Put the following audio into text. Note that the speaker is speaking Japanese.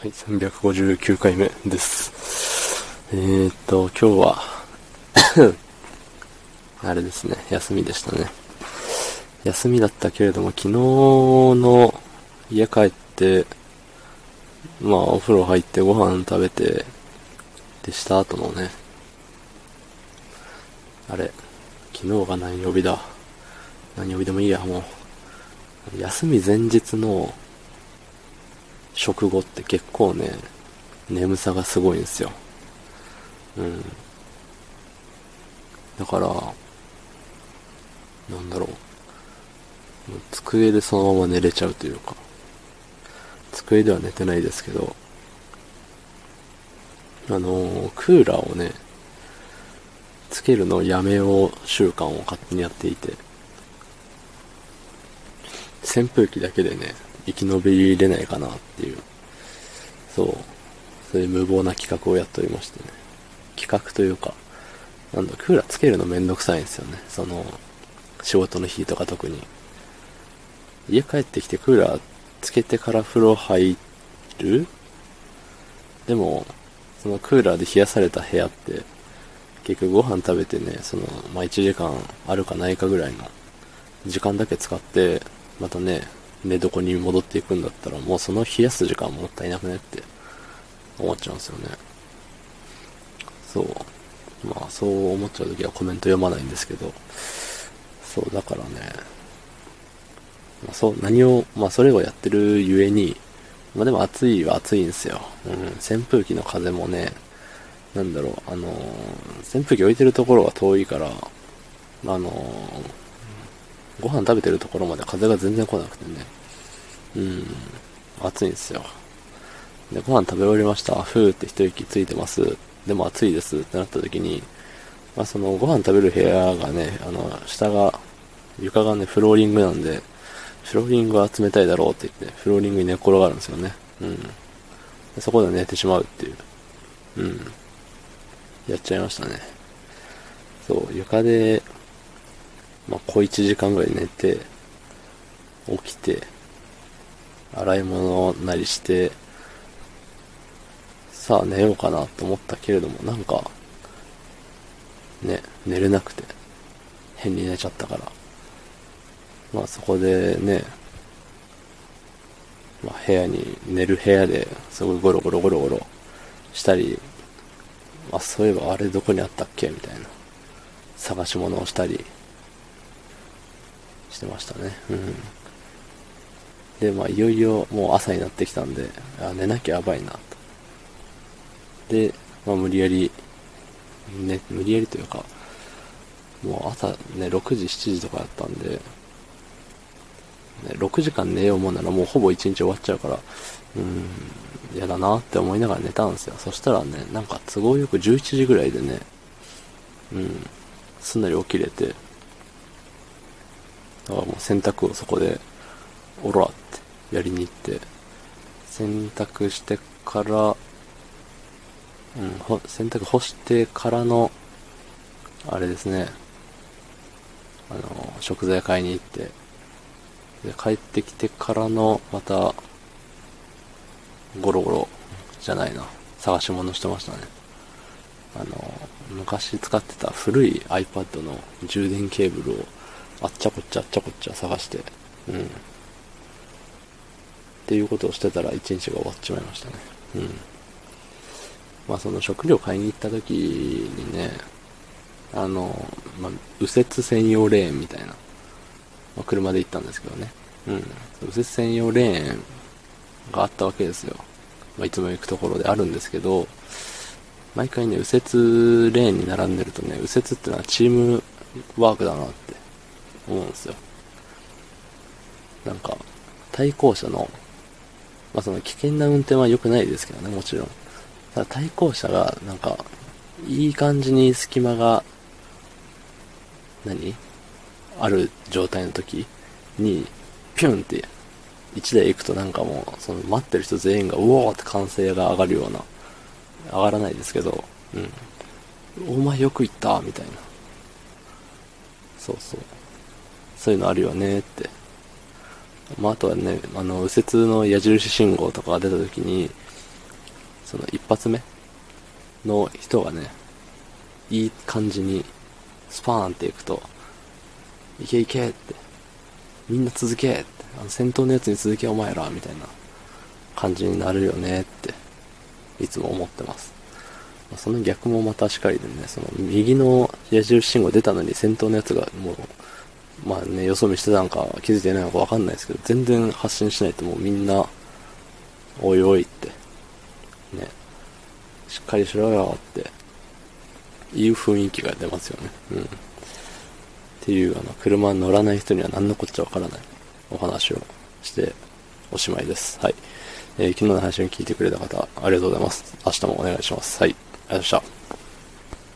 はい、359回目です。えーっと、今日は、あれですね、休みでしたね。休みだったけれども、昨日の家帰って、まあ、お風呂入ってご飯食べて、でした後のね、あれ、昨日が何曜日だ？何曜日でもいいや、もう。休み前日の食後って結構ね、眠さがすごいんですよ。うん。だから、なんだろう。もう机でそのまま寝れちゃうというか、机では寝てないですけど、あのクーラーをね、つけるのをやめよう習慣を勝手にやっていて、扇風機だけでね、生き延びれないかなっていう、そう、そういう無謀な企画をやっておりましてね。企画というか、なんだ、クーラーつけるのめんどくさいんですよね。その、仕事の日とか特に。家帰ってきてクーラーつけてから風呂入る？でも、そのクーラーで冷やされた部屋って、結局ご飯食べてね、その、まあ、1時間あるかないかぐらいの時間だけ使って、またね、寝床に戻っていくんだったら、もうその冷やす時間もったいなくねって思っちゃうんですよね。そう。まあ、そう思っちゃうときはコメント読まないんですけど、そう、だからね、まあ、そう、何を、まあ、それをやってるゆえに、まあ、でも暑いは暑いんですよ。うん、扇風機の風もね、なんだろう、あのー扇風機置いてるところが遠いから、あのーご飯食べてるところまで風が全然来なくてね。うん。暑いんですよ。で、ご飯食べ終わりました。ふーって一息ついてます。でも暑いですってなった時に、まあそのご飯食べる部屋がね、あの、下が、床がね、フローリングなんで、フローリングは冷たいだろうって言って、フローリングに寝っ転がるんですよね。うん。そこで寝てしまうっていう。うん。やっちゃいましたね。そう、床で、まあ、小1時間ぐらい寝て、起きて、洗い物なりして、さあ寝ようかなと思ったけれども、なんか、ね、寝れなくて、変に寝ちゃったから。まあそこでね、まあ部屋に、寝る部屋ですごいゴロゴロゴロゴロしたり、あ、そういえばあれどこにあったっけみたいな。探し物をしたりしてましたね。うん。で、まあいよいよもう朝になってきたんで、あ、寝なきゃやばいなと。で、まあ無理やり、ね、無理やりというか、もう朝ね、6時、7時とかだったんで、ね、6時間寝ようもんならもうほぼ1日終わっちゃうから、うん、嫌だなって思いながら寝たんですよ。そしたらね、なんか都合よく11時ぐらいでね、うん、すんなり起きれて、だからもう洗濯をそこで、おらってやりに行って、洗濯してから、うん、ほ洗濯干してからの、あれですね、あの、食材買いに行って、で、帰ってきてからの、また、ゴロゴロ、じゃないな、探し物してましたね。あの、昔使ってた古い iPad の充電ケーブルを、あっちゃこっちゃあっちゃこっちゃ探して、うん。っていうことをしてたら一日が終わっちまいましたね。うん。まあその食料買いに行った時にね、あの、まあ、右折専用レーンみたいな、まあ、車で行ったんですけどね。うん。右折専用レーンがあったわけですよ。まあ、いつも行くところであるんですけど、毎回ね、右折レーンに並んでるとね、右折ってのはチームワークだなって思うんですよ。なんか、対向車の、まあその危険な運転は良くないですけどね、もちろん。ただ対向車が、なんか、いい感じに隙間が、何？ある状態の時に、ピュンって、一台行くとなんかもう、その待ってる人全員が、うおーって歓声が上がるような、上がらないですけど、うん。お前よく行ったみたいな。そうそう。そういうのあるよねって。まあ、あとはね、あの、右折の矢印信号とかが出た時に、その一発目の人がね、いい感じにスパーンっていくと、いけいけって、みんな続けって、あの戦闘のやつに続けお前ら、みたいな感じになるよねって、いつも思ってます。その逆もまたしかりでね、その右の矢印信号出たのに先頭のやつがもう、まあね、よそ見してたのか気づいてないのかわかんないですけど、全然発信しないともうみんな、おいおいって、ね、しっかりしろよって、いう雰囲気が出ますよね。うん。っていう、あの、車乗らない人には何のこっちゃわからないお話をしておしまいです。はい。えー、昨日の配信を聞いてくれた方、ありがとうございます。明日もお願いします。はい。ありがとうございました。